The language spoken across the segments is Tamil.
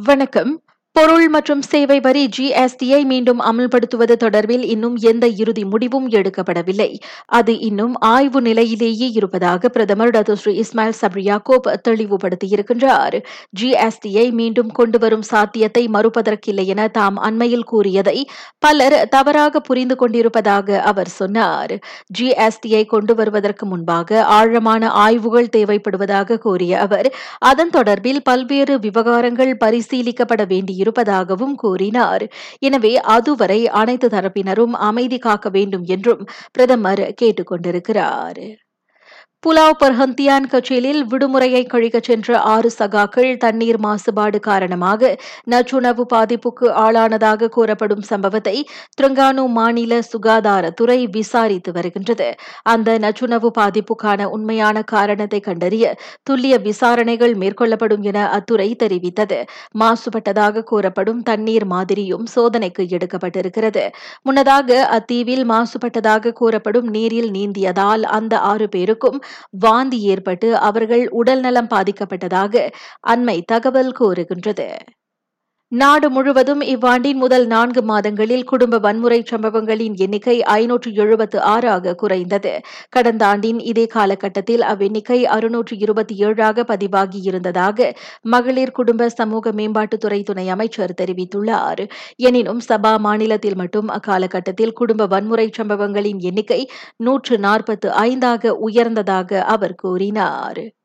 வணக்கம். பொருள் மற்றும் சேவை வரி ஜிஎஸ்டியை மீண்டும் அமல்படுத்துவது தொடர்பில் இன்னும் எந்த இறுதி முடிவும் எடுக்கப்படவில்லை. அது இன்னும் ஆய்வு நிலையிலேயே இருப்பதாக பிரதமர் doctor Sri Ismail Sabri Yaakob தெளிவுபடுத்தியிருக்கின்றார். ஜிஎஸ்டியை மீண்டும் கொண்டுவரும் சாத்தியத்தை மறுப்பதற்கில்லை என தாம் அண்மையில் கூறியதை பலர் தவறாக புரிந்து கொண்டிருப்பதாக அவர் சொன்னார். ஜிஎஸ்டியை கொண்டு வருவதற்கு முன்பாக ஆழமான ஆய்வுகள் தேவைப்படுவதாக கூறிய அவர் அதன் தொடர்பில் பல்வேறு விவகாரங்கள் பரிசீலிக்கப்பட வேண்டியிருக்கும் இருப்பதாகவும் கூறினார். எனவே அதுவரை அனைத்து தரப்பினரும் அமைதி காக்க வேண்டும் என்றும் பிரதமர் கேட்டுக்கொண்டிருக்கிறார். புலாவ் பர்ஹந்தியான் கச்சேலில் விடுமுறையை கழிக்கச் சென்ற ஆறு சகாக்கள் தண்ணீர் மாசுபாடு காரணமாக நச்சுணவு பாதிப்புக்கு ஆளானதாக கூறப்படும் சம்பவத்தை திருங்கானு மாநில சுகாதாரத்துறை விசாரித்து வருகின்றது. அந்த நச்சுணவு பாதிப்புக்கான உண்மையான காரணத்தை கண்டறிய துல்லிய விசாரணைகள் மேற்கொள்ளப்படும் என அத்துறை தெரிவித்தது. மாசுபட்டதாக கூறப்படும் தண்ணீர் மாதிரியும் சோதனைக்கு எடுக்கப்பட்டிருக்கிறது. முன்னதாக அத்தீவில் மாசுபட்டதாக கூறப்படும் நீரில் நீந்தியதால் அந்த ஆறு பேருக்கும் வாந்தி ஏற்பட்டு அவர்கள் உடல்நலம் பாதிக்கப்பட்டதாக அண்மை தகவல் கூறுகின்றது. நாடு முழுவதும் இவ்வாண்டின் முதல் நான்கு மாதங்களில் குடும்ப வன்முறை சம்பவங்களின் எண்ணிக்கை ஐநூற்று எழுபத்து ஆறாக குறைந்தது. கடந்த ஆண்டின் இதே காலகட்டத்தில் அவ்வெண்ணிக்கை அறுநூற்று இருபத்தி ஏழாக பதிவாகியிருந்ததாக மகளிர் குடும்ப சமூக மேம்பாட்டுத்துறை துணை அமைச்சர் தெரிவித்துள்ளார். எனினும் சபா மாநிலத்தில் மட்டும் அக்காலகட்டத்தில் குடும்ப வன்முறை சம்பவங்களின் எண்ணிக்கை நூற்று நாற்பத்து ஐந்தாக உயர்ந்ததாக அவர் கூறினார்.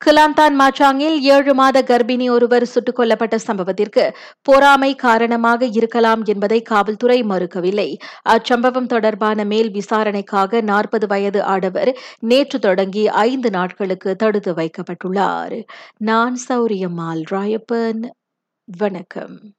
கிலாந்தான் மாச்சாங்கில் ஏழு மாத கர்ப்பிணி ஒருவர் சுட்டுக் கொல்லப்பட்ட சம்பவத்திற்கு பொறாமை காரணமாக இருக்கலாம் என்பதை காவல்துறை மறுக்கவில்லை. அச்சம்பவம் தொடர்பான மேல் விசாரணைக்காக நாற்பது வயது ஆடவர் நேற்று தொடங்கி ஐந்து நாட்களுக்கு தடுத்து வைக்கப்பட்டுள்ளார். நான் சௌரியம்மாள் ராயப்பன் வணக்கம்.